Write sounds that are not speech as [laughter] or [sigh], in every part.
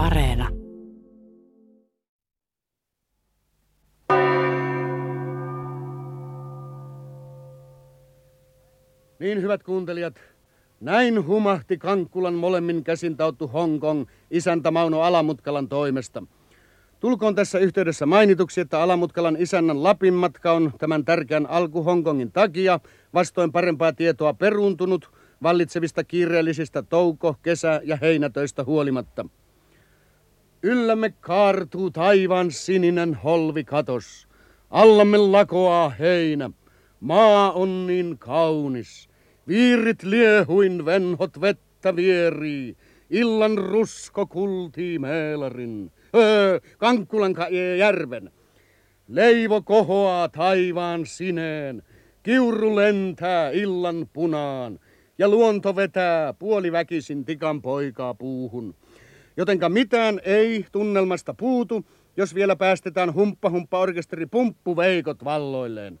Areena. Niin hyvät kuuntelijat, näin humahti Kankkulan molemmin käsin tauttu Hongkong isäntä Mauno Alamutkalan toimesta. Tulkoon tässä yhteydessä mainituksi, että Alamutkalan isännän Lapin matka on tämän tärkeän alku Hongkongin takia vastoin parempaa tietoa peruuntunut vallitsevista kiireellisistä touko-, kesä- ja heinätöistä huolimatta. Yllämme kaartuu taivaan sininen holvi katos. Allamme lakoaa heinä. Maa on niin kaunis. Viirit liehuin venhot vettä vierii. Illan rusko kultii meelarin. Öö, Kankkulan järven. Leivo kohoaa taivaan sineen. Kiuru lentää illan punaan. Ja luonto vetää puoliväkisin tikan poikaa puuhun. Jotenka mitään ei tunnelmasta puutu, jos vielä päästetään humppa humppa orkesteri pumppuveikot valloilleen.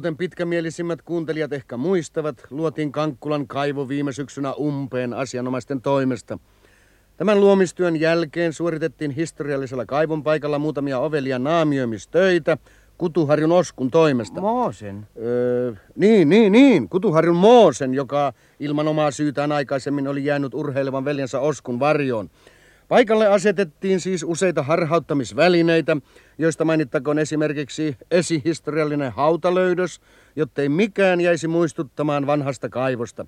kuten pitkämielisimmät kuuntelijat ehkä muistavat, luotiin Kankkulan kaivo viime syksynä umpeen asianomaisten toimesta. Tämän luomistyön jälkeen suoritettiin historiallisella kaivon paikalla muutamia ovelia naamioimistöitä Kutuharjun Oskun toimesta. Moosen. Öö, niin, niin, niin. Kutuharjun Moosen, joka ilman omaa syytään aikaisemmin oli jäänyt urheilevan veljensä Oskun varjoon. Paikalle asetettiin siis useita harhauttamisvälineitä, joista mainittakoon esimerkiksi esihistoriallinen hautalöydös, jottei mikään jäisi muistuttamaan vanhasta kaivosta.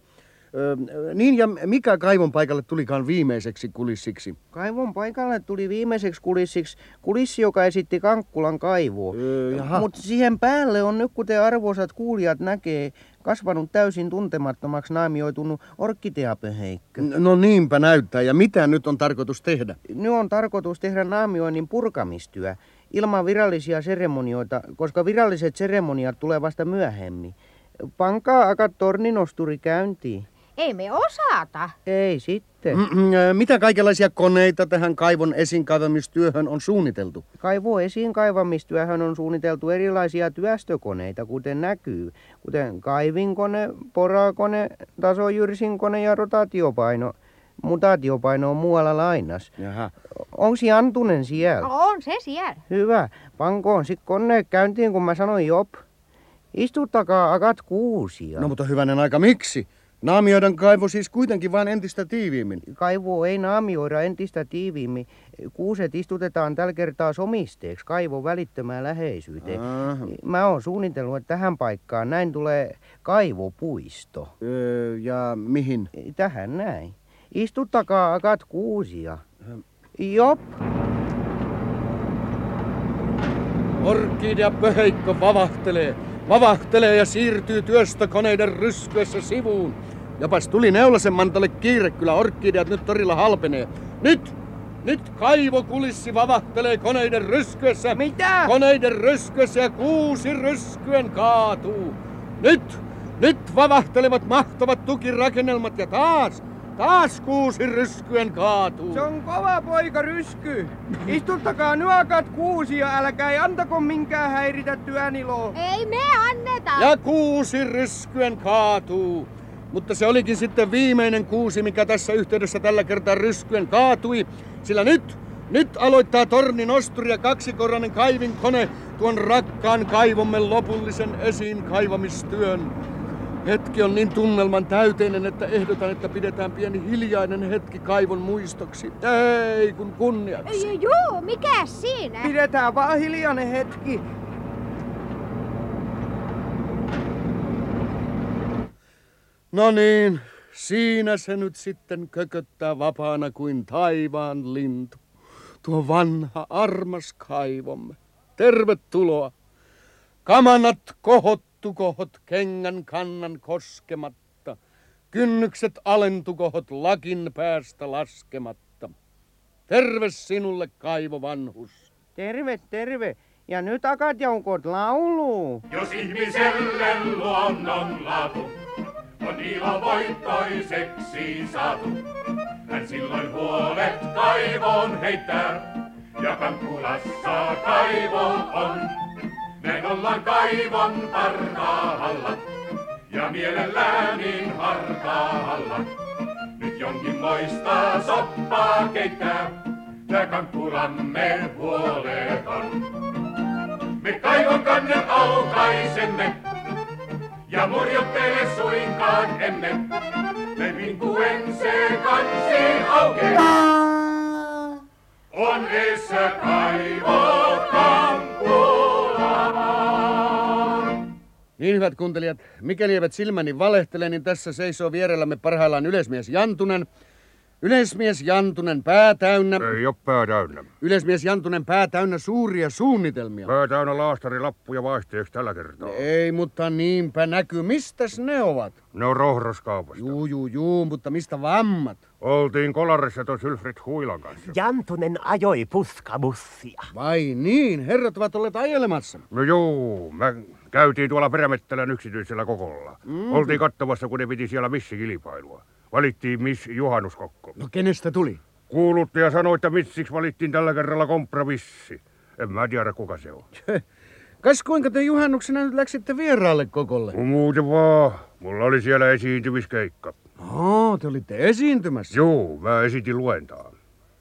Öö, niin ja mikä kaivon paikalle tulikaan viimeiseksi kulissiksi? Kaivon paikalle tuli viimeiseksi kulissiksi kulissi, joka esitti Kankkulan kaivoa. Öö. Mutta siihen päälle on nyt, kuten arvoisat kuulijat näkee, kasvanut täysin tuntemattomaksi naamioitunut orkideapöheikkö. No niinpä näyttää. Ja mitä nyt on tarkoitus tehdä? Nyt on tarkoitus tehdä naamioinnin purkamistyö ilman virallisia seremonioita, koska viralliset seremoniat tulee vasta myöhemmin. Pankaa akat torninosturi käyntiin. Ei me osata. Ei sitten. Mm, ö, Mitä kaikenlaisia koneita tähän kaivon esiinkaivamistyöhön on suunniteltu? Kaivo esiin kaivamistyöhön on suunniteltu erilaisia työstökoneita, kuten näkyy, kuten kaivinkone, porakone, tasojyrsinkone ja rotaatiopaino. Mutaatiopaino on muualla lainas. Jaha. Onks Jantunen siellä? On se siellä. Hyvä. Pankoon sit koneet käyntiin, kun mä sanoin jop. Istuttakaa akat kuusia. No mutta hyvänen aika, miksi? Naamioidaan kaivo siis kuitenkin vain entistä tiiviimmin. Kaivoa ei naamioida entistä tiiviimmin. Kuuset istutetaan tällä kertaa somisteeksi kaivon välittömään läheisyyteen. Aha. Mä oon suunnitellut, että tähän paikkaan näin tulee kaivopuisto. Öö, ja mihin? Tähän näin. Istuttakaa akat kuusia. Jop. Orkidea pöheikko vavahtelee. Vavahtelee ja siirtyy työstökoneiden ryskyessä sivuun. Jopas tuli Neulasen mantalle kiire, kyllä orkideat nyt torilla halpenee. Nyt! Nyt kaivokulissi vavahtelee koneiden ryskyessä. Mitä? Koneiden ryskyessä ja kuusi ryskyen kaatuu. Nyt! Nyt vavahtelevat mahtavat tukirakennelmat ja taas, taas kuusi ryskyen kaatuu. Se on kova poika rysky. Istuttakaa nyakat kuusia, älkää antako minkään häiritä työniloa. Ei me anneta. Ja kuusi ryskyen kaatuu. Mutta se olikin sitten viimeinen kuusi, mikä tässä yhteydessä tällä kertaa ryskyen kaatui. Sillä nyt, nyt aloittaa tornin osturi ja kaksikorrainen kaivinkone tuon rakkaan kaivomme lopullisen esiin kaivamistyön. Hetki on niin tunnelman täyteinen, että ehdotan, että pidetään pieni hiljainen hetki kaivon muistoksi. Ei, kun kunniaksi. Ei, Juu, mikä siinä? Pidetään vaan hiljainen hetki. No niin, siinä se nyt sitten kököttää vapaana kuin taivaan lintu. Tuo vanha armas kaivomme. Tervetuloa. Kamanat kohottukohot kengän kannan koskematta. Kynnykset alentukohot lakin päästä laskematta. Terve sinulle kaivo vanhus. Terve, terve. Ja nyt akat joukot lauluu. Jos ihmiselle luonnon laatu on ilo voittoiseksi saatu, hän silloin huolet kaivoon heittää. Ja Kankkulassa kaivo on, näin ollaan kaivon parhaalla. Ja mielellään niin hartaalla. Nyt jonkin moista soppaa keittää, tää Kankkulamme huoleton. Me kaivon kannen aukaisemme, ja murjottele suinkaan emme. Me vinkuen se kansi aukeaa. On edessä kaivo Kankkulaan. Niin hyvät kuuntelijat, mikäli eivät silmäni valehtele, niin tässä seisoo vierellämme parhaillaan yleismies Jantunen. Yleismies Jantunen pää täynnä. Ei oo pää täynnä. Yleismies Jantunen pää täynnä suuria suunnitelmia. Pää täynnä laastarilappuja vaihteeksi tällä kertaa. Ei, mutta niinpä näkyy. Mistäs ne ovat? Ne on rohroskaupasta. Juu, juu, juu, mutta mistä vammat? Oltiin kolarissa tuon Sylfrid Huilan kanssa. Jantunen ajoi puskabussia. Vai niin, herrat ovat olleet ajelemassa. No juu, me käytiin tuolla Perämettälän yksityisellä kokolla. Mm. Oltiin kattavassa, kun ne piti siellä missikilpailua. Valittiin Miss Juhannuskokko. No kenestä tuli? Kuuluttaja sanoi, että missiksi valittiin tällä kerralla kompromissi. En mä tiedä, kuka se on. Kas kuinka te juhannuksena nyt läksitte vieraalle kokolle? No muuten vaan. Mulla oli siellä esiintymiskeikka. Oo, te olitte esiintymässä. Juu, mä esitin luentaa.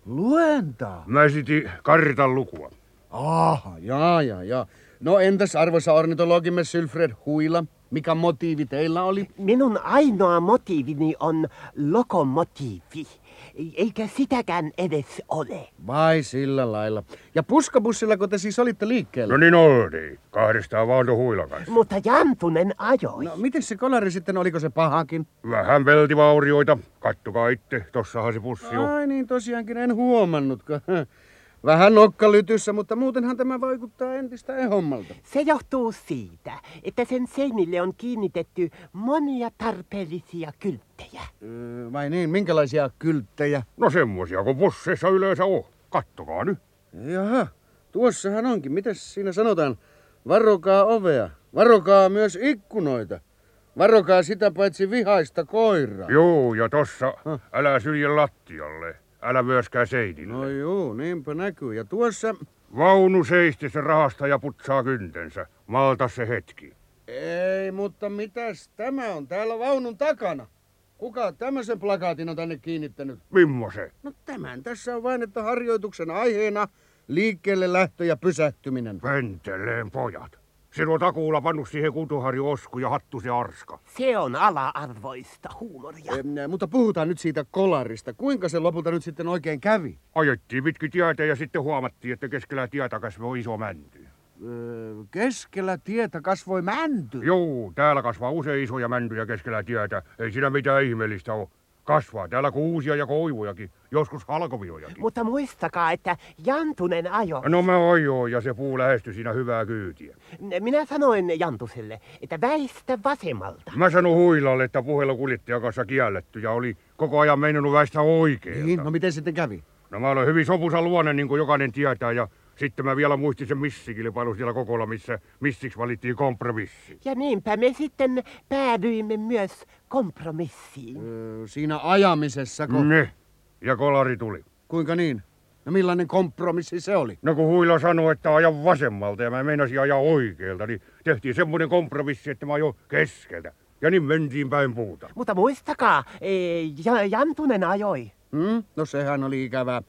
Luentaa. Mä esitin kartan lukua. Aha, jaa, jaa, jaa. No entäs arvoisa ornitologimme Sylfred Huila? Mikä motiivi teillä oli? Minun ainoa motiivini on lokomotiivi. Eikä sitäkään edes ole. Vai sillä lailla. Ja puskabussillako te siis olitte liikkeellä? No niin oltiin. Kahdestaan vaan Huilan kanssa. Mutta Jantunen ajoi. No miten se kolari sitten, oliko se pahakin? Vähän veltivaurioita. Kattokaa itse, tossahan se pussi on. Ai niin, tosiaankin en huomannutkaan. Vähän nokkalytyssä, mutta muutenhan tämä vaikuttaa entistä ehommalta. Se johtuu siitä, että sen seinille on kiinnitetty monia tarpeellisia kylttejä. Öö, vai niin, minkälaisia kylttejä? No semmosia kun busseissa yleensä on. Kattokaa nyt. Jaha, tuossahan onkin. Mitäs siinä sanotaan? Varokaa ovea. Varokaa myös ikkunoita. Varokaa sitä paitsi vihaista koiraa. Juu, ja tossa, älä sylje lattialle. Älä myöskään seinille. No juu, niinpä näkyy. Ja tuossa... Vaunu seisti se rahasta ja putsaa kyntensä. Malta se hetki. Ei, mutta mitäs tämä on täällä vaunun takana? Kuka tämmöisen plakaatin on tänne kiinnittänyt? Mimmose? No tämän tässä on vain, että harjoituksen aiheena liikkeelle lähtö ja pysähtyminen. Penteleen pojat. Sinua takuulla pannut siihen kutuharju osku ja hattu se arska. Se on ala-arvoista huumoria. Em, mutta puhutaan nyt siitä kolarista. Kuinka se lopulta nyt sitten oikein kävi? Ajettiin pitkin tietä ja sitten huomattiin, että keskellä tietä kasvoi iso mänty. Öö, keskellä tietä kasvoi mänty. Joo, täällä kasvaa usein isoja mäntyjä keskellä tietä. Ei siinä mitään ihmeellistä ole. Kasvaa täällä kuusia ja koivujakin, joskus halkoviojakin. Mutta muistakaa, että Jantunen ajo. No mä ajoin ja se puu lähestyi siinä hyvää kyytiä. Minä sanoin Jantuselle, että väistä vasemmalta. Mä sanoin huilalle, että puhelu kuljettajan kanssa kielletty ja oli koko ajan meinannut väistä oikealta. Niin, no miten sitten kävi? No mä olen hyvin sopusa luonne, niin kuin jokainen tietää, ja sitten mä vielä muistin sen missikilpailu siellä kokolla, missä missiksi valittiin kompromissi. Ja niinpä me sitten päädyimme myös kompromissiin. Öö, siinä ajamisessa, kun... Ne. Ja kolari tuli. Kuinka niin? No millainen kompromissi se oli? No kun Huila sanoi, että ajan vasemmalta ja mä meinasin ajaa oikealta, niin tehtiin semmoinen kompromissi, että mä ajoin keskeltä. Ja niin mentiin päin puuta. Mutta muistakaa, ee, ja, Jantunen ajoi. Hmm? No sehän oli ikävää.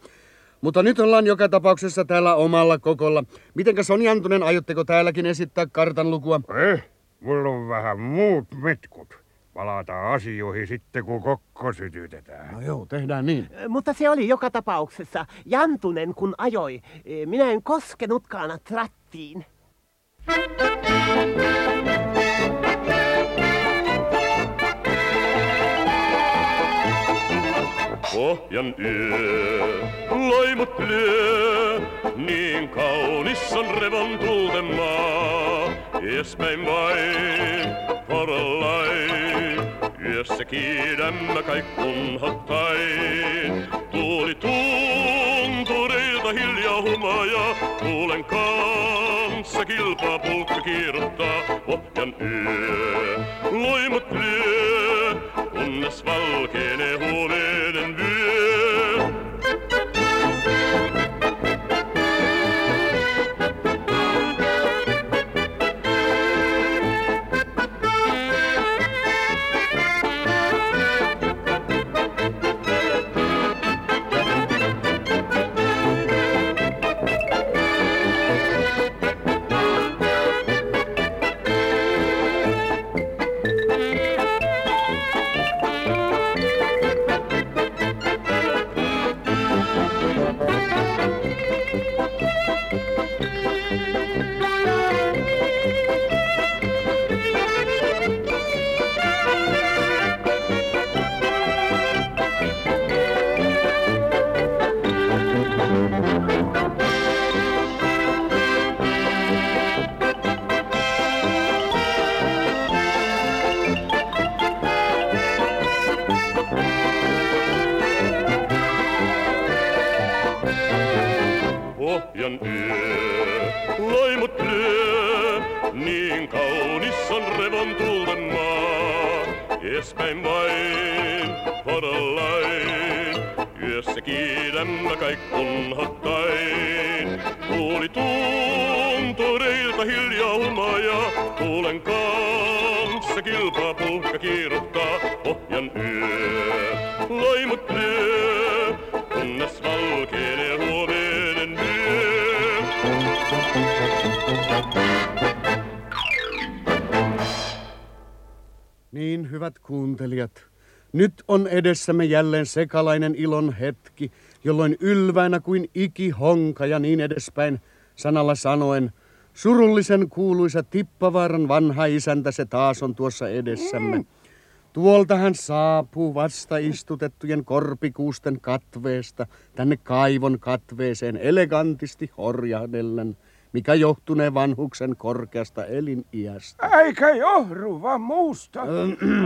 Mutta nyt ollaan joka tapauksessa täällä omalla kokolla. Mitenkäs on Jantunen, aiotteko täälläkin esittää kartan lukua? Eh, mulla on vähän muut metkut. Palataan asioihin sitten, kun kokko sytytetään. No joo, tehdään niin. Mutta se oli joka tapauksessa Jantunen, kun ajoi. Ee, Minä en koskenutkaan trattiin. Pohjan yö, loimut lyö, niin kaunis on revontulten maa. Edespäin vain, porollain, yössä kiidämme kaik kunhattain. Tuuli tuntureilta hiljaa humaja, tuulen kanssa kilpaa pulkka kiirottaa. Pohjan yö, yössä kiidämme kaik kunhattain. Tuuli tuntureilta hiljaa humaja, tuulen kanssa kilpaa puhka kiirottaa. Pohjan yö, loimut lyö, kunnes valkenee huomeinen vyö. Niin, hyvät kuuntelijat. Nyt on edessämme jälleen sekalainen ilon hetki, jolloin ylväänä kuin ikihonka ja niin edespäin, sanalla sanoen, surullisen kuuluisa Tippavaaran vanha isäntä se taas on tuossa edessämme. Tuolta hän saapuu vasta istutettujen korpikuusten katveesta tänne kaivon katveeseen elegantisti horjahdellen, mikä johtunee vanhuksen korkeasta eliniästä. Eikä johru, vaan muusta.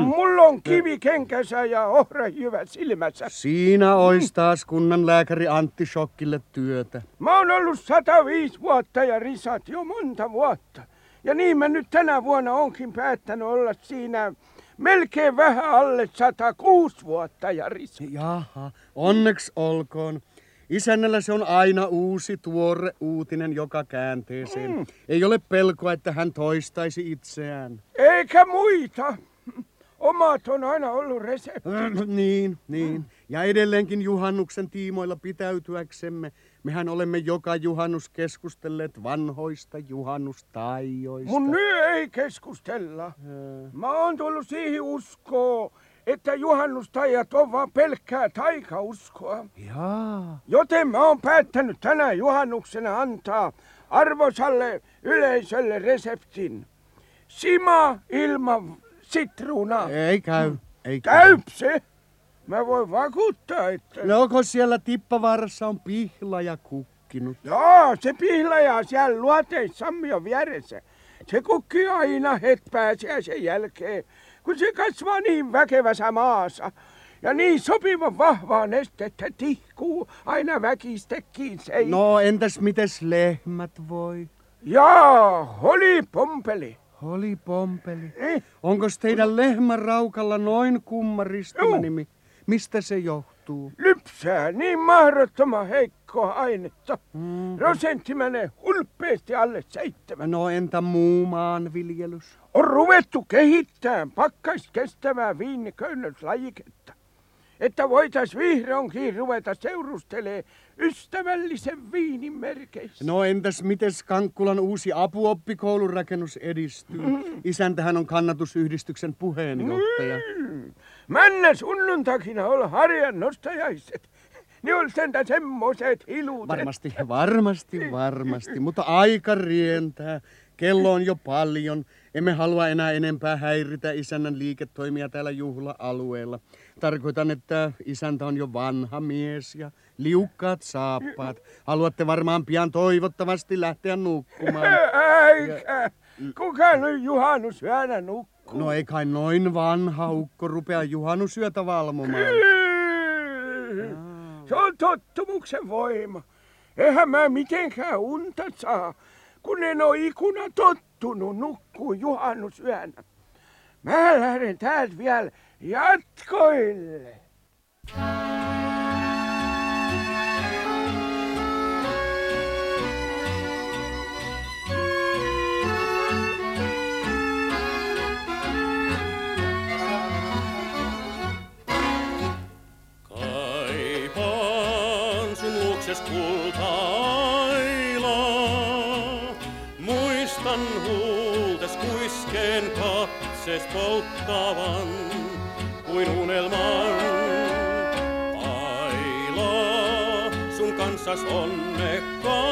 Mulla on kivi kenkässä ja ohrajyvä silmässä. Siinä ois taas kunnan lääkäri Antti Shokkille työtä. Mä oon ollut 105 vuotta ja risat jo monta vuotta. Ja niin mä nyt tänä vuonna onkin päättänyt olla siinä melkein vähän alle 106 vuotta, Jaris. Jaha, onneksi olkoon. Isännällä se on aina uusi, tuore uutinen joka käänteeseen. Mm. Ei ole pelkoa, että hän toistaisi itseään. Eikä muita. Omat on aina ollut resepti. Äh, niin, niin. Ja edelleenkin juhannuksen tiimoilla pitäytyäksemme. Mehän olemme joka juhannus keskustelleet vanhoista juhannustaijoista. Mun nyt ei keskustella. Mä oon tullut siihen uskoon, että juhannustajat on vaan pelkkää taikauskoa. Jaa. Joten mä oon päättänyt tänä juhannuksena antaa arvosalle yleisölle reseptin. Sima ilman sitruunaa. Ei käy. Ei Käyp se. Mä voin vakuuttaa, että... No onko siellä tippavaarassa on pihla ja kukkinut? Joo, se pihlaja siellä luoteissammion vieressä. Se kukki aina het pääsiäisen jälkeen, kun se kasvaa niin väkevässä maassa. Ja niin sopivan vahvaa nestettä tihkuu aina väkistekin se. No entäs mites lehmät voi? Jaa, oli pompeli. Oli pompeli. Eh, Onko teidän lehmän raukalla noin kummaristuma nimi? Mistä se johtuu? lypsää niin mahdottoman heikkoa ainetta. Mm. Prosentti menee hulppeasti alle seitsemän. No entä muu maanviljelys? On ruvettu kehittämään pakkaskestävää viiniköynnöslajiketta. Että voitais vihdoinkin ruveta seurustelee ystävällisen viinin merkeissä. No entäs mites Kankkulan uusi apuoppikoulun rakennus edistyy? Isäntähän on kannatusyhdistyksen puheenjohtaja. Mm. Männä sunnuntakina olla harjan nostajaiset. Ne on sentään semmoiset hilut. Varmasti, varmasti, varmasti. Mutta aika rientää. Kello on jo paljon. Emme halua enää enempää häiritä isännän liiketoimia täällä juhla-alueella. Tarkoitan, että isäntä on jo vanha mies ja liukkaat saappaat. Haluatte varmaan pian toivottavasti lähteä nukkumaan. Eikä. Kuka nyt juhannusyönä nukkuu? No ei kai noin vanha ukko rupea juhannusyötä valvomaan. Se on tottumuksen voima. Eihän mä mitenkään unta saa, kun en oo ikuna tottunut nukkuu juhannusyönä. Mä lähden täältä vielä jatkoille. Kaipaan luokses kultaila. Muistan huultes kuiskeen katses polttavan kuin unelman. Aila, sun kanssas onnekkaina.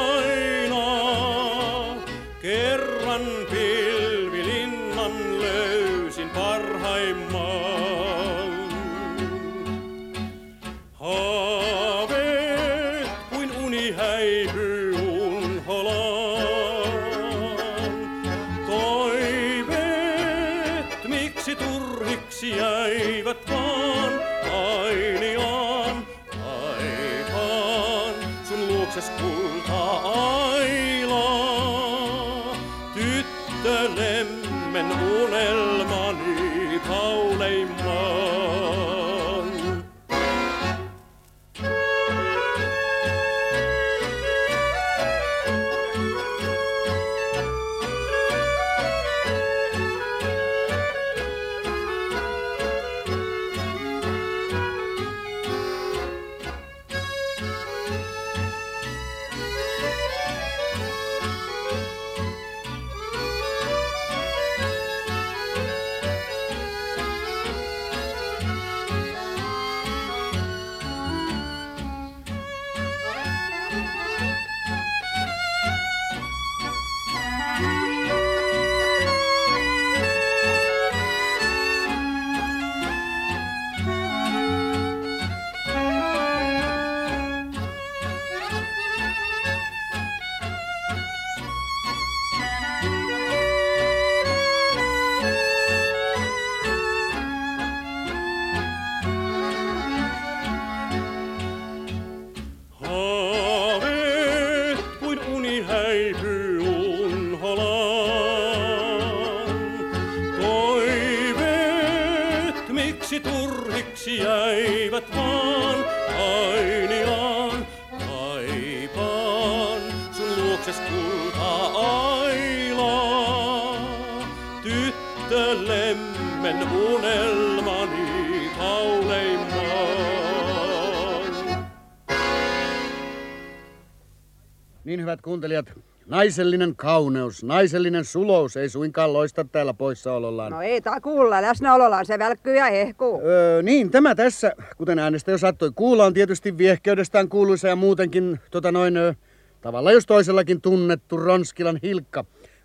Hyvät kuuntelijat, naisellinen kauneus, naisellinen sulous ei suinkaan loista täällä poissaolollaan. No ei takuulla, läsnäolollaan se välkkyy ja hehkuu. Öö, niin, tämä tässä, kuten äänestä jo saattoi kuulla, on tietysti viehkeydestään kuuluisa ja muutenkin tota noin, ö, tavalla jos toisellakin tunnettu Ronskilan Hilkka.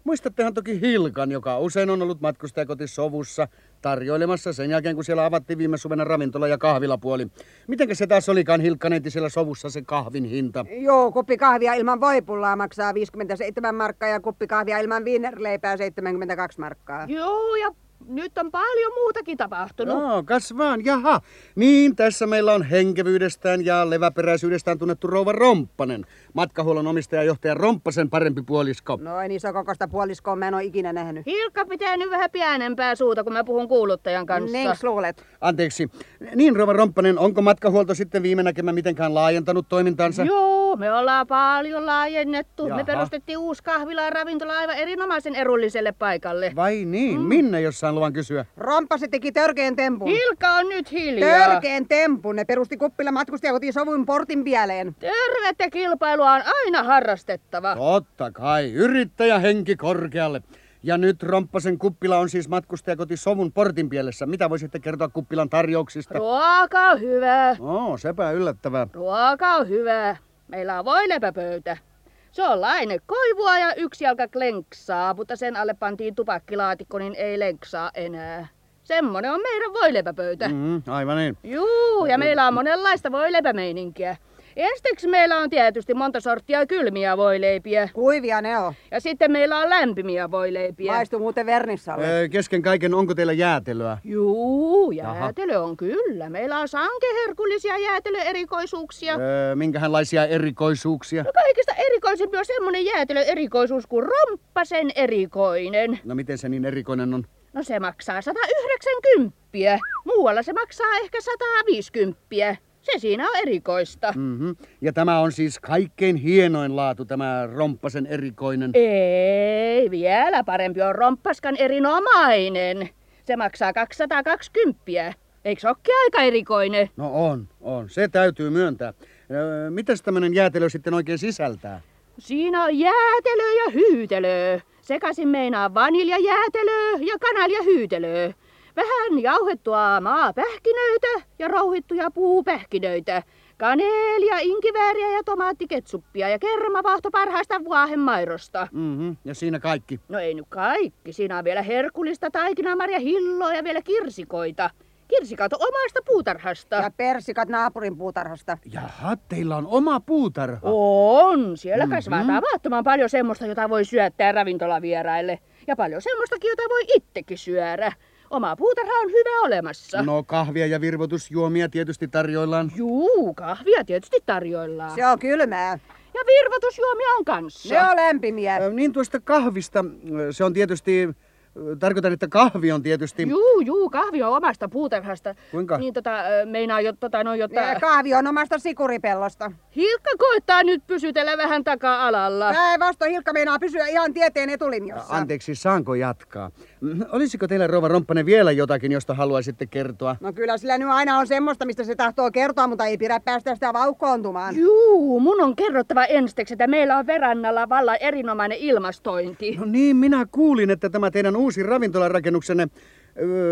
Muistattehan toki Hilkan, joka usein on ollut matkustajakoti sovussa tarjoilemassa sen jälkeen, kun siellä avattiin viime suvena ravintola ja kahvilapuoli. Mitenkä se taas olikaan Hilkka siellä sovussa se kahvin hinta? Joo, kuppi kahvia ilman voipullaa maksaa 57 markkaa ja kuppi kahvia ilman viinerleipää 72 markkaa. Joo, ja nyt on paljon muutakin tapahtunut. No, kas vaan, jaha. Niin, tässä meillä on henkevyydestään ja leväperäisyydestään tunnettu rouva Romppanen. Matkahuollon omistajajohtaja Romppasen parempi puolisko. Noin iso kokosta puoliskoa mä en oo ikinä nähnyt. Hilkka pitää nyt vähän pienempää suuta, kun mä puhun kuuluttajan kanssa. Niinks luulet? Anteeksi. Niin, rouva Romppanen, onko matkahuolto sitten viime näkemä mitenkään laajentanut toimintaansa? Joo, me ollaan paljon laajennettu. Jaha. Me perustettiin uusi kahvila ja ravintola aivan erinomaisen edulliselle paikalle. Vai niin? Mm. Minne, jos saan luvan kysyä? Romppasi teki törkeen tempun. Hilkka on nyt hiljaa. Törkeen tempun. Ne perusti kuppila matkustajakotiin sovun portin pieleen. Tervettä kilpailua on aina harrastettava. Totta kai, yrittäjähenki korkealle. Ja nyt Romppasen kuppila on siis matkustajakoti Sovun portin pielessä. Mitä voisitte kertoa kuppilan tarjouksista? Ruoka on hyvä. Oo, sepä yllättävää. Ruoka on hyvä. Meillä on voilepäpöytä. Se on laine koivua ja yksi jalka klenksaa, mutta sen alle pantiin tupakkilaatikko, niin ei lenksaa enää. Semmonen on meidän voilepäpöytä. Mm. Aivan niin. Juu, ja meillä on monenlaista voilepämeininkiä. Ensiksi meillä on tietysti monta sorttia kylmiä voileipiä. Kuivia ne on. Ja sitten meillä on lämpimiä voileipiä. Maistuu muuten vernissalle. Öö, kesken kaiken, onko teillä jäätelöä? Juu, Jaha. jäätelö on kyllä. Meillä on sankeherkullisia jäätelöerikoisuuksia. Öö, minkähänlaisia erikoisuuksia? No kaikista erikoisempi on semmonen jäätelöerikoisuus kuin romppasen erikoinen. No miten se niin erikoinen on? No se maksaa 190. Muualla se maksaa ehkä 150. Se siinä on erikoista. Mm-hmm. Ja tämä on siis kaikkein hienoin laatu, tämä Romppasen erikoinen. Ei, vielä parempi on romppaskan erinomainen. Se maksaa 220. Eikö se olekin aika erikoinen? No on, on. Se täytyy myöntää. Öö, mitäs tämmönen jäätelö sitten oikein sisältää? Siinä on jäätelö ja hyytelö. Sekaisin meinaa vaniljajäätelö ja kanaljahyytelö. Vähän jauhettua maapähkinöitä ja rouhittuja puupähkinöitä. Kaneelia, inkivääriä ja tomaattiketsuppia ja kermavaahto parhaasta vuohenmairosta. Mm-hmm. Ja siinä kaikki. No ei nyt kaikki. Siinä on vielä herkullista taikinamarja hilloa ja vielä kirsikoita. Kirsikat on omasta puutarhasta. Ja persikat naapurin puutarhasta. Jaha, teillä on oma puutarha. On, siellä Mhm. kasvaa tavattoman paljon semmoista, jota voi syöttää ravintolavieraille. Ja paljon semmoistakin, jota voi itsekin syödä. Oma puutarha on hyvä olemassa. No kahvia ja virvotusjuomia tietysti tarjoillaan. Juu, kahvia tietysti tarjoillaan. Se on kylmää. Ja virvotusjuomia on kanssa. Ne on lämpimiä. Ö, Niin tuosta kahvista, se on tietysti, tarkoitan, että kahvi on tietysti... Juu, juu, kahvi on omasta puutarhasta. Kuinka? Niin tota, meinaa jo, tota, no, jotta... Ja kahvi on omasta sikuripellosta. Hilkka koittaa nyt pysytellä vähän taka-alalla. Päinvasto Hilkka meinaa pysyä ihan tieteen etulinjassa. Anteeksi, saanko jatkaa? Olisiko teillä, Rova Romppanen, vielä jotakin, josta haluaisitte kertoa? No kyllä sillä nyt aina on semmoista, mistä se tahtoo kertoa, mutta ei pidä päästä sitä vauhkoontumaan. Juu, mun on kerrottava ensiksi, että meillä on verannalla vallan erinomainen ilmastointi. No niin, minä kuulin, että tämä teidän uusi ravintolarakennuksenne,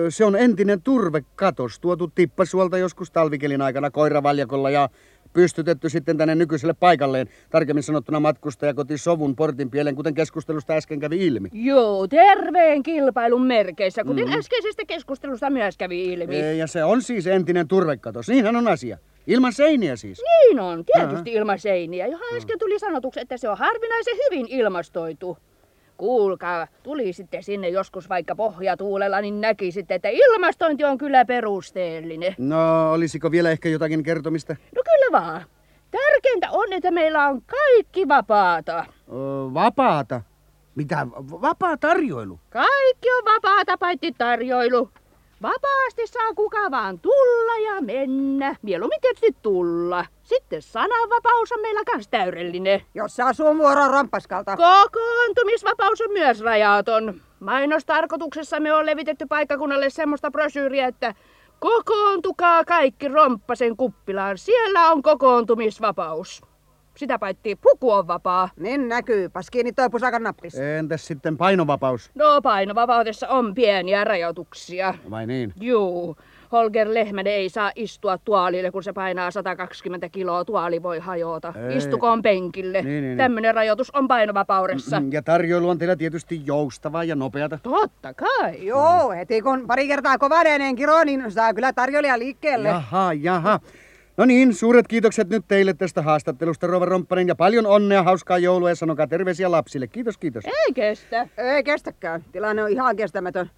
se on entinen turvekatos, tuotu tippasuolta joskus talvikelin aikana koiravaljakolla ja pystytetty sitten tänne nykyiselle paikalleen, tarkemmin sanottuna matkustajakoti Sovun portin pieleen, kuten keskustelusta äsken kävi ilmi. Joo, terveen kilpailun merkeissä, kuten Mhm. mm. äskeisestä keskustelusta myös kävi ilmi. Ee, Ja se on siis entinen turvekatos, niinhän on asia. Ilman seiniä siis. Niin on, tietysti ilman seiniä, johon äsken tuli sanotuksi, että se on harvinaisen hyvin ilmastoitu. Kuulkaa, tuli sitten sinne joskus vaikka pohjatuulella, niin näkisitte, että ilmastointi on kyllä perusteellinen. No, olisiko vielä ehkä jotakin kertomista? No kyllä vaan. Tärkeintä on, että meillä on kaikki vapaata. Öö, vapaata? Mitä? Va- Vapaa tarjoilu? Kaikki on vapaata paitsi tarjoilu. Vapaasti saa kuka vaan tulla ja mennä. Mieluummin tietysti tulla. Sitten sananvapaus on meillä kans täydellinen. Jos saa sun vuoro rompaskalta. Kokoontumisvapaus on myös rajaton. Mainostarkoituksessa me on levitetty paikkakunnalle semmoista brosyyriä, että kokoontukaa kaikki romppasen kuppilaan. Siellä on kokoontumisvapaus. Sitä paitsi puku on vapaa. Niin näkyy. Pas kiinni toi pusakan nappis. Entäs sitten painovapaus? No painovapaudessa on pieniä rajoituksia. Vai niin? Juu. Holger Lehmänen ei saa istua tuolille, kun se painaa 120 kiloa. Tuoli voi hajota. Ei. Istukoon penkille. Niin, niin, niin. Tämmöinen rajoitus on painovapaudessa. Ja tarjoilu on teillä tietysti joustavaa ja nopeata. Totta kai. Joo, heti kun pari kertaa kovaneeneen kiro, niin saa kyllä tarjoilija liikkeelle. Jaha, jaha. No niin, suuret kiitokset nyt teille tästä haastattelusta, Rova Romppanen, ja paljon onnea, hauskaa joulua ja sanokaa terveisiä lapsille. Kiitos, kiitos. Ei kestä. Ei kestäkään. Tilanne on ihan kestämätön.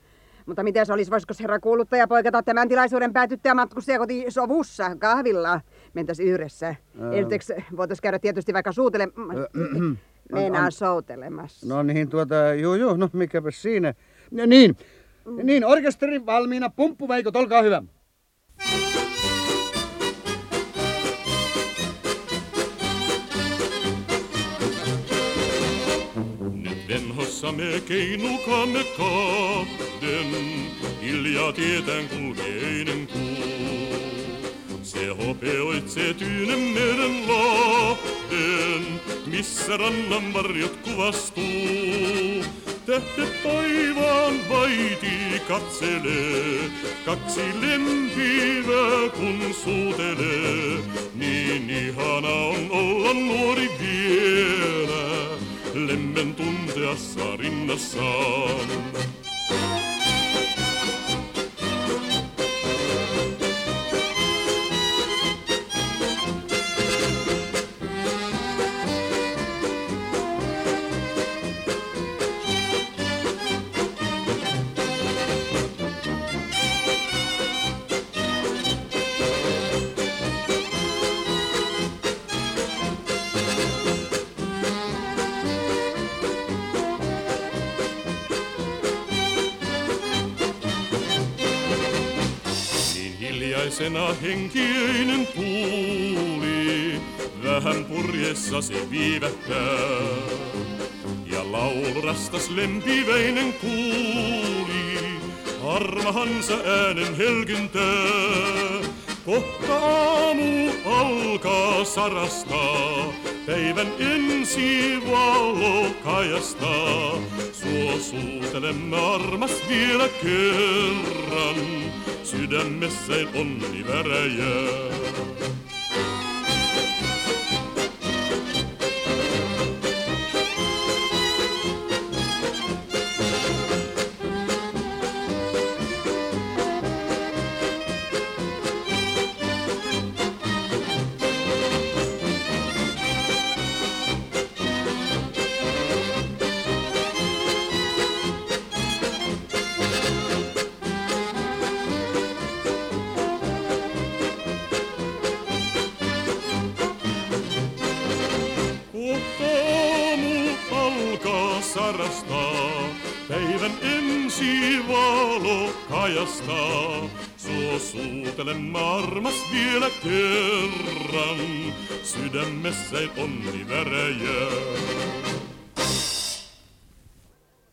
Mutta miten se olisi, voisiko herra kuuluttaja poikata tämän tilaisuuden päätyttyä matkustajakoti sovussa kahvilla? Mentäis yhdessä. Ensiksi voitaisiin käydä tietysti vaikka suutele... Meinaa soutelemassa. No niin, tuota, juu, juu, no mikäpä siinä. No niin, niin, orkesteri valmiina, pumppuveikot, olkaa hyvä. Nyt venhossa me keinukaamme kahden, hiljaa tietään kulkeinen kuu. Se hopeoitsee tyynen meren lahden, missä rannan varjot kuvastuu. Tähdet taivaan vaiti katselee, kaksi lempivää kun suutelee. Niin ihana on olla nuori vielä, lemmen I trasar in the sun. Hiljaisena henkiöinen tuuli, vähän purjessa se viivähtää. Ja laulu rastas lempiväinen kuuli, harmahansa äänen helkyntää. Kohta aamu alkaa sarastaa, päivän ensi valo kajastaa. Suo suutelemme armas vielä kerran, sydämessä onni väräjää. Kajastaa. Suo suutelemme armas vielä kerran, sydämessä onni väräjää.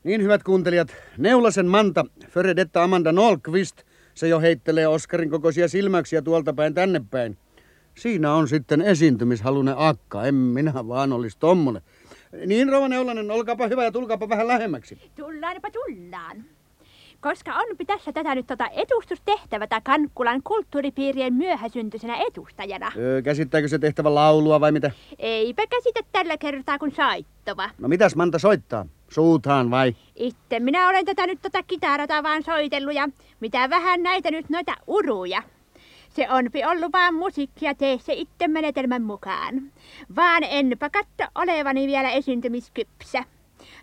Niin, hyvät kuuntelijat, Neulasen Manta, Föredetta Amanda Nolqvist, se jo heittelee Oskarin kokoisia silmäyksiä tuolta päin tänne päin. Siinä on sitten esiintymishalunen akka, en minä vaan olisi tommonen. Niin, Rova Neulanen, olkaapa hyvä ja tulkaapa vähän lähemmäksi. Tullaanpa tullaan. Koska on tässä tätä nyt tota edustustehtävätä Kankkulan kulttuuripiirien myöhäsyntyisenä edustajana. Öö, käsittääkö se tehtävä laulua vai mitä? Eipä käsitä tällä kertaa kun soittava. No mitäs Manta soittaa? Suutaan vai? Itse minä olen tätä nyt tota kitarata vaan soitellut ja mitä vähän näitä nyt noita uruja. Se onpi ollut vaan musiikkia tee se itse menetelmän mukaan. Vaan enpä katso olevani vielä esiintymiskypsä.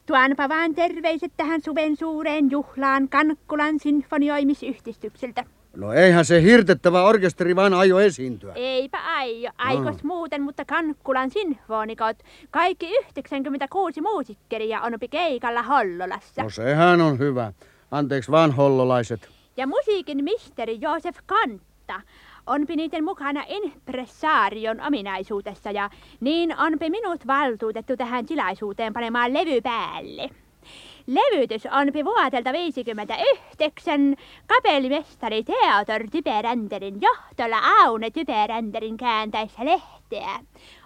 Tuonpa vaan terveiset tähän suven suureen juhlaan Kankkulan sinfonioimisyhdistykseltä. No eihän se hirtettävä orkesteri vaan aio esiintyä. Eipä aio, aikos muuten, mutta Kankkulan sinfonikot, kaikki 96 muusikkeria on keikalla Hollolassa. No sehän on hyvä. Anteeksi vaan hollolaiset. Ja musiikin misteri Joosef Kantta onpi niiden mukana impressaarion ominaisuudessa ja niin onpi minut valtuutettu tähän tilaisuuteen panemaan levy päälle. Levytys onpi vuotelta 59 kapellimestari Theodor Typeränderin johtolla Aune Typeränderin kääntäessä lehteä.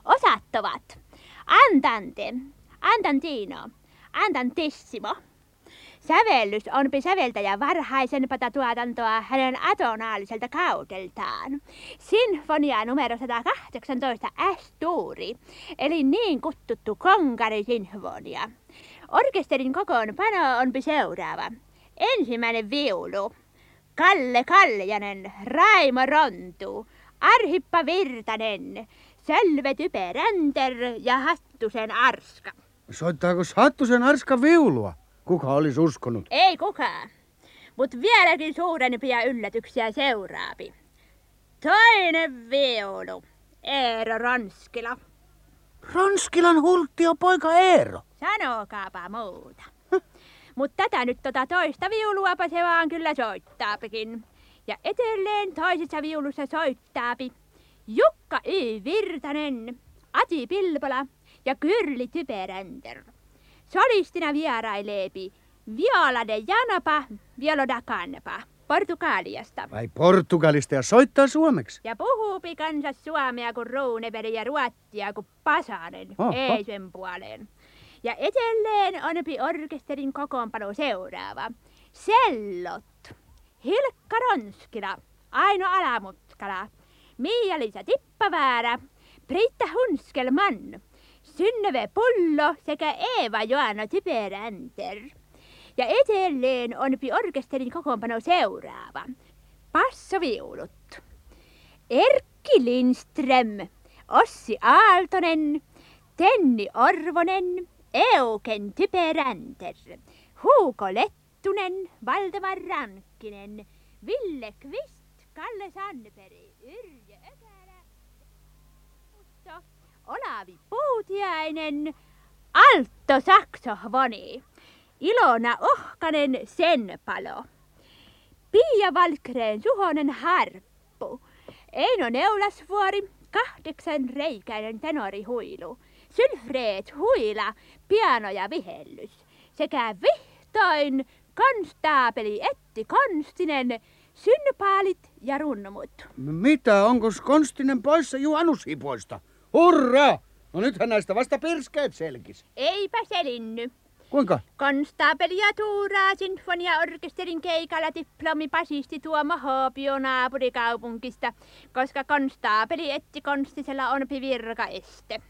Osat ovat Andante, Andantino, Andantissimo. Sävellys onpi säveltäjä varhaisempata tuotantoa hänen atonaaliselta kaudeltaan. Sinfonia numero 118 S-tuuri, eli niin kutsuttu konkarisinfonia. Orkesterin kokoonpano onpi seuraava. Ensimmäinen viulu. Kalle Kaljanen, Raimo Rontu, Arhippa Virtanen, Sölve Typeränter ja Hattusen Arska. Soittaako Hattusen Arska viulua? Kuka olisi uskonut? Ei kukaan. Mut vieläkin suurempia yllätyksiä seuraapi. Toinen viulu. Eero Ronskila. Ronskilan hulttio poika Eero. Sanokaapa muuta. [laughs] Mut tätä nyt tota toista viuluapa se vaan kyllä soittaapikin. Ja edelleen toisessa viulussa soittaapi Jukka Y. Virtanen, Ati Pilpola ja Kyrli Typeränter. Solistina vieraileepi Viola de Janapa, Viola da Canapa, Portugaliasta. Vai Portugalista ja soittaa suomeksi? Ja puhuupi kanssa suomea kuin Ruunepeli ja ruottia kuin Pasanen, Oho. ei sen puoleen. Ja edelleen onpi orkesterin kokoonpano seuraava. Sellot, Hilkka Ronskila, Aino Alamutkala, Miia-Liisa Tippaväärä, Britta Hunskelman, Synnöve Pullo sekä Eeva Joana Typeränter. Ja edelleen onpi orkesterin kokoonpano seuraava. Passoviulut. Erkki Lindström, Ossi Aaltonen, Tenni Orvonen, Euken Typeränter, Huuko Lettunen, Valdemar Rankkinen, Ville Kvist, Kalle Sandberg, Yrjö Olavi Puutiainen, Altto Saksovoni, Ilona Ohkanen Senpalo, Pia Valkreen Suhonen Harppu, Eino Neulasvuori, kahdeksan reikäinen tenorihuilu, Sylfreet Huila, piano ja vihellys, sekä vihtoin konstaapeli Etti Konstinen, synnypaalit ja runnumut. Mitä, onko Konstinen poissa juhannushipoista? Hurra! No nythän näistä vasta pirskeet selkis. Eipä selinny. Kuinka? Konstaapelia tuuraa sinfoniaorkesterin keikalla diplomipasisti Tuomo Hoopio naapurikaupungista, koska konstaapeli Etti Konstisella on virkaeste.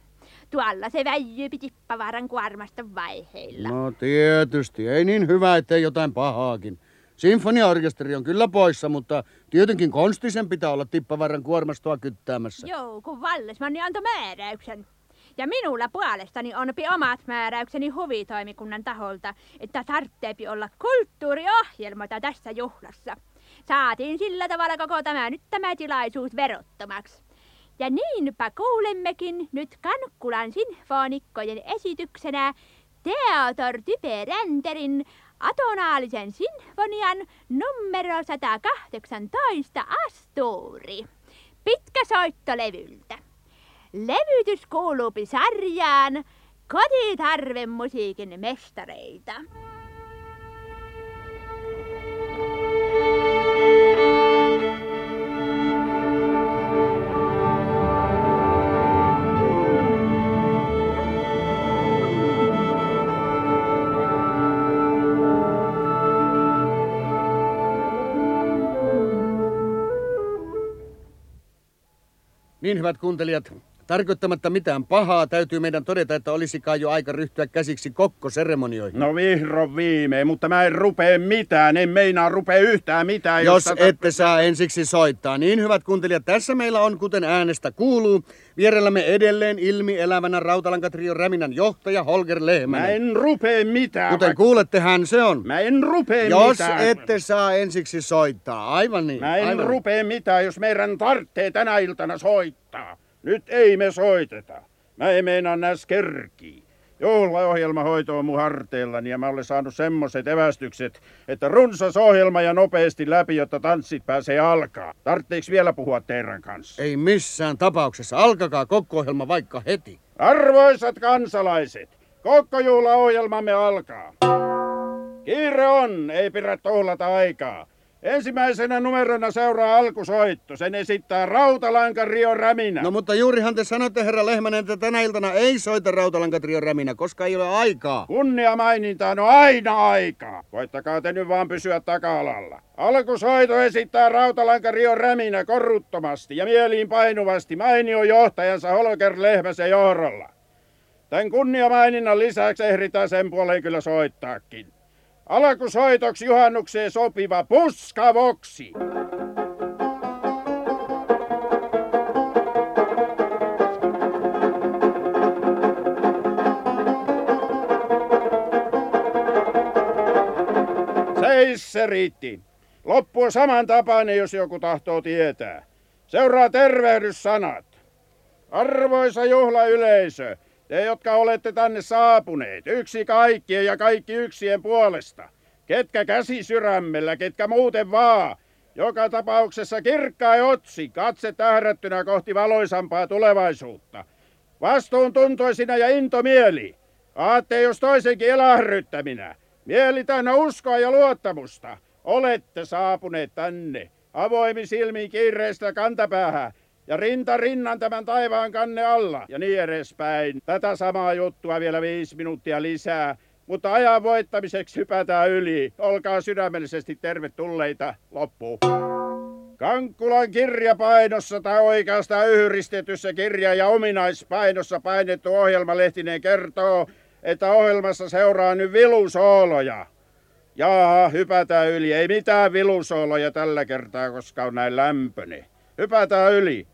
Tuolla se väijypi tippavaran kuormasta vaiheilla. No tietysti, ei niin hyvä, ettei jotain pahaakin. Sinfoniaorkesteri on kyllä poissa, mutta tietenkin Konstisen pitää olla tippavaran kuormastoa kyttäämässä. Joo, kun Vallesmanni antoi määräyksen. Ja minulla puolestani onpi omat määräykseni huvitoimikunnan taholta, että tarvitseepi olla kulttuuriohjelmata tässä juhlassa. Saatiin sillä tavalla koko tämä nyt tämä tilaisuus verottomaksi. Ja niinpä kuulemmekin nyt Kankkulan sinfonikkojen esityksenä Theodor Typeränterin atonaalisen sinfonian numero 118 Astuuri. Pitkä soittolevyltä. Levytys kuuluupi sarjaan Kotitarven musiikin mestareita. Niin hyvät kuuntelijat, tarkoittamatta mitään pahaa, täytyy meidän todeta, että olisikaan jo aika ryhtyä käsiksi kokkoseremonioihin. No vihro viimein, mutta mä en rupee mitään, en meinaa rupee yhtään mitään. Jos tätä- ette saa ensiksi soittaa. Niin hyvät kuuntelijat, tässä meillä on, kuten äänestä kuuluu, vierellämme edelleen ilmi elävänä Rautalankatrion Räminän johtaja Holger Mä Lehmänen. en rupee mitään. Kuten vaikka- kuulette, hän se on. Mä en rupee Jos mitään. ette saa ensiksi soittaa, aivan niin. Mä en aivan niin. rupee mitään, jos meidän tarvitsee tänä iltana soittaa. Nyt ei me soiteta. Mä en meinaa näs kerkii. Juhlaohjelma hoito on mun harteillani ja mä olen saanut semmoset evästykset, että runsas ohjelma ja nopeasti läpi, jotta tanssit pääsee alkaa. Tartteeks vielä puhua teidän kanssa? Ei missään tapauksessa. Alkakaa kokko-ohjelma vaikka heti. Arvoisat kansalaiset, koko juhlaohjelmamme alkaa. Kiire on, ei pidä tuhlata aikaa. Ensimmäisenä numerona seuraa alkusoitto. Sen esittää Rautalanka Rio Räminä. No mutta juurihan te sanotte, herra Lehmänen, että tänä iltana ei soita Rautalankatrio Räminä, koska ei ole aikaa. Kunnia mainintaan on aina aikaa. Koittakaa te nyt vaan pysyä taka-alalla. Alkusoito esittää Rautalanka Rio Räminä korruttomasti ja mieliin painuvasti mainio johtajansa Holger Lehmäsen johdolla. Tän kunniamaininnan lisäksi ehditään sen puoleen kyllä soittaakin. Alkusoitoksi juhannukseen sopiva puskavoksi. Seis se riitti. Loppu on samantapainen, jos joku tahtoo tietää. Seuraa tervehdyssanat. Arvoisa juhlayleisö, te, jotka olette tänne saapuneet, yksi kaikkien ja kaikki yksien puolesta. Ketkä käsi sydämellä, ketkä muuten vaan. Joka tapauksessa kirkkain otsi, katse tähdättynä kohti valoisampaa tulevaisuutta. Vastuun tuntoisina ja intomieli. Aatte jos toisenkin elahryttäminä. Mieli täynnä uskoa ja luottamusta. Olette saapuneet tänne. Avoimin silmiin kiireestä kantapäähän ja rinta rinnan tämän taivaan kanne alla ja niin edespäin. Tätä samaa juttua vielä viisi minuuttia lisää, mutta ajan voittamiseksi hypätään yli. Olkaa sydämellisesti tervetulleita. Loppu. Kankkulan kirjapainossa tai oikeastaan yhdistetyssä kirja- ja ominaispainossa painettu ohjelmalehtinen kertoo, että ohjelmassa seuraa nyt vilusooloja. Jaa, hypätään yli. Ei mitään vilusooloja tällä kertaa, koska on näin lämpöinen. Hypätään yli.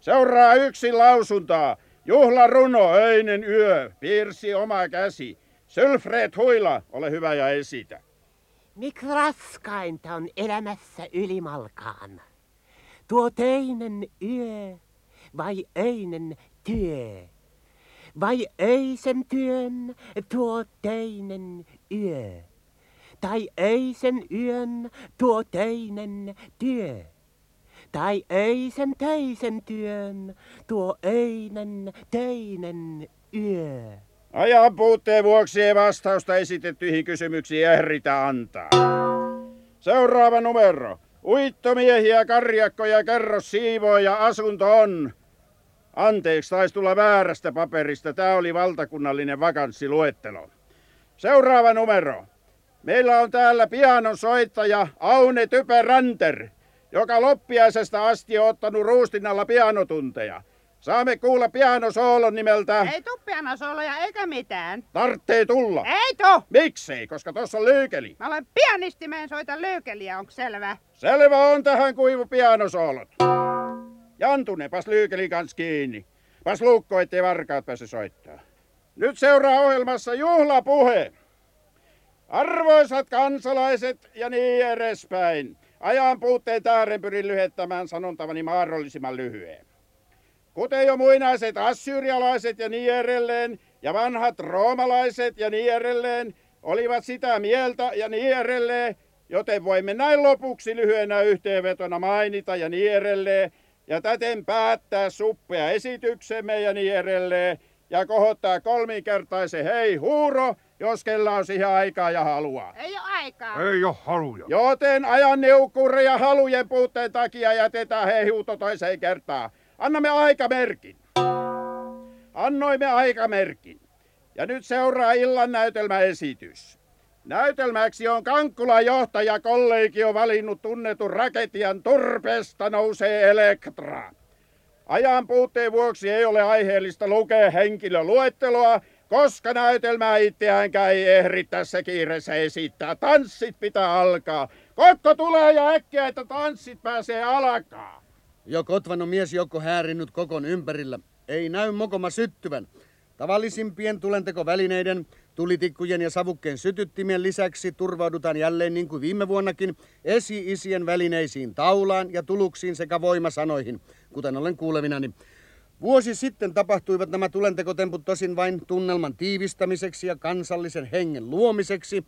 Seuraa yksi lausuntaa. Juhlaruno, öinen yö, piirsi oma käsi. Sylfred Huila, ole hyvä ja esitä. Miksi raskainta on elämässä ylimalkaan? Tuo teinen yö vai öinen työ? Vai öisen työn tuo teinen yö? Tai öisen yön tuo teinen työ? Tai öisen töisen työn tuo öinen teinen yö? Ajan puutteen vuoksi ei vastausta esitettyihin kysymyksiin ehditä antaa. Seuraava numero. Uittomiehiä, karjakkoja, kerros siivoja, asunto on. Anteeksi, taisi tulla väärästä paperista. Tämä oli valtakunnallinen vakanssiluettelo. Seuraava numero. Meillä on täällä pianon soittaja Aune Typeranter, joka loppiaisesta asti on ottanut ruustinnalla pianotunteja. Saamme kuulla pianosoolon nimeltä... Ei tuu pianosooloja eikä mitään. Tarttee tulla. Ei tuu! Miksei, koska tuossa on lyykeli. Mä olen pianisti, mä en soita löykeliä, onko selvä? Selvä on tähän kuivu pianosoolot. Jantunepas lyykeli kans kiinni. Pas lukko, ettei varkaat pääse soittaa. Nyt seuraa ohjelmassa juhlapuhe. Arvoisat kansalaiset ja niin edespäin. Ajan puutteen tähden pyrin lyhettämään sanontavani mahdollisimman lyhyen. Kuten jo muinaiset assyrialaiset ja niin edelleen, ja vanhat roomalaiset ja niin edelleen, olivat sitä mieltä ja niin edelleen, joten voimme näin lopuksi lyhyenä yhteenvetona mainita ja niin edelleen, ja täten päättää suppea esityksemme ja niin edelleen, ja kohottaa kolminkertaisen hei huuro, jos kella on siihen aikaa ja halua. Ei ole aikaa. Ei ole haluja. Joten ajan niukkuuden ja halujen puutteen takia jätetään hei huuto toiseen kertaan. Annamme aikamerkin. Annoimme aikamerkin. Ja nyt seuraa illan näytelmäesitys. Näytelmäksi on Kankkulan johtaja kollegio valinnut tunnetun raketian turpeesta nousee Elektra. Ajan puutteen vuoksi ei ole aiheellista lukea henkilöluetteloa, koska näytelmää itseäänkään ei ehdi tässä kiireessä esittää. Tanssit pitää alkaa. Kokko tulee ja äkkiä, että tanssit pääsee alkaa. Jo Kotvan on miesjoukko häärinnyt kokon ympärillä. Ei näy mokoma syttyvän. Tavallisimpien tulentekovälineiden, tulitikkujen ja savukkeen sytyttimien lisäksi turvaudutaan jälleen niin kuin viime vuonnakin esi-isien välineisiin taulaan ja tuluksiin sekä voimasanoihin, kuten olen kuulevinani. Vuosi sitten tapahtuivat nämä tulentekotemput tosin vain tunnelman tiivistämiseksi ja kansallisen hengen luomiseksi.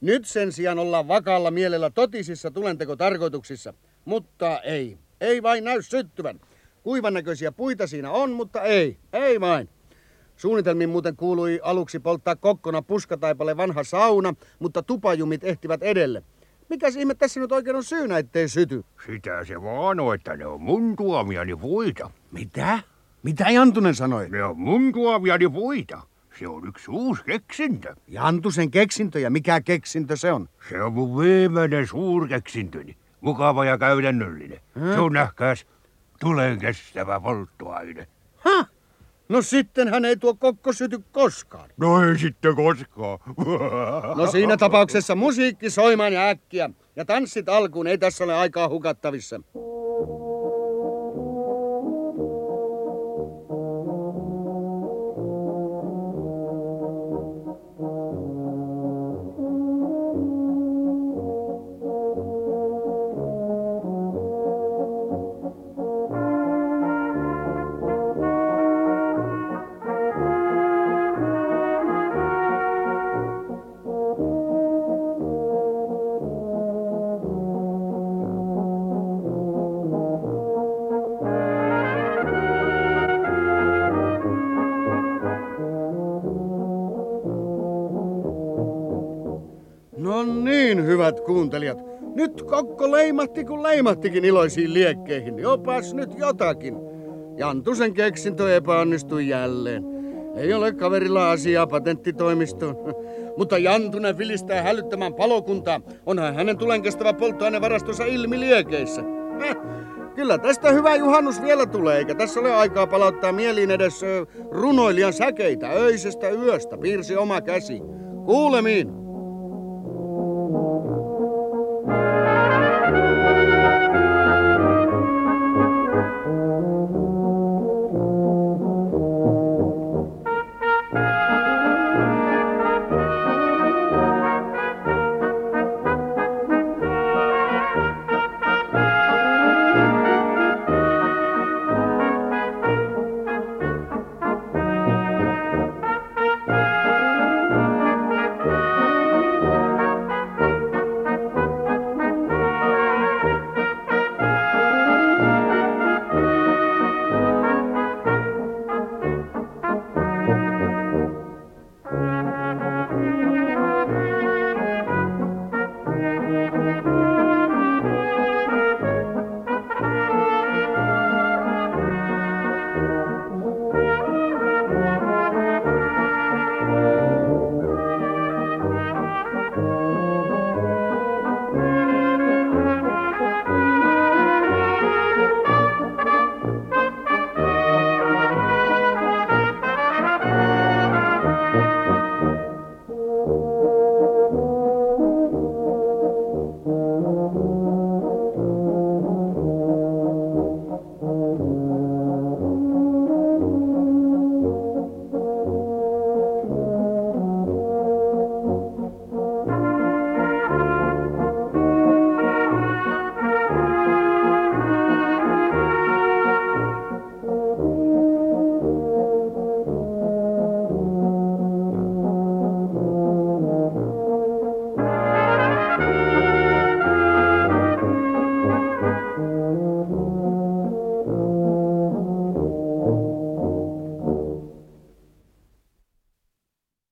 Nyt sen sijaan ollaan vakaalla mielellä totisissa tulentekotarkoituksissa. Mutta ei, ei vain näy syttyvän. Kuivan näköisiä puita siinä on, mutta ei, ei vain. Suunnitelmiin muuten kuului aluksi polttaa kokkona puskataipale vanha sauna, mutta tupajumit ehtivät edelle. Mikäs ihme tässä nyt oikein on syynä, ettei syty? Sitä se vaan on, että ne on mun tuomiani puita. Mitä? Mitä Jantunen sanoi? Ne on mun tuomiani puita. Se on yksi uusi keksintö. Jantusen keksintö ja mikä keksintö se on? Se on mun viimeinen suurkeksintöni. Mukava ja käytännöllinen. Se on nähkääs tulen kestävä polttoaine. Ha? No sitten hän ei tuo kokko syty koskaan. No ei sitten koskaan. [laughs] No siinä tapauksessa musiikki soimaan ja äkkiä. Ja tanssit alkuun, ei tässä ole aikaa hukattavissa. Kuuntelijat. Nyt kokko leimahti kun leimahtikin iloisiin liekkeihin. Jopas nyt jotakin. Jantusen keksintö epäonnistui jälleen. Ei ole kaverilla asiaa patenttitoimistoon. [laughs] Mutta Jantunen vilistää hälyttämään palokuntaa. Onhan hänen tulenkestävä polttoainevarastonsa ilmi liekeissä. Häh, Kyllä tästä hyvä juhannus vielä tulee, eikä tässä ole aikaa palauttaa mieliin edes runoilijan säkeitä öisestä yöstä, piirsi oma käsi. Kuulemiin.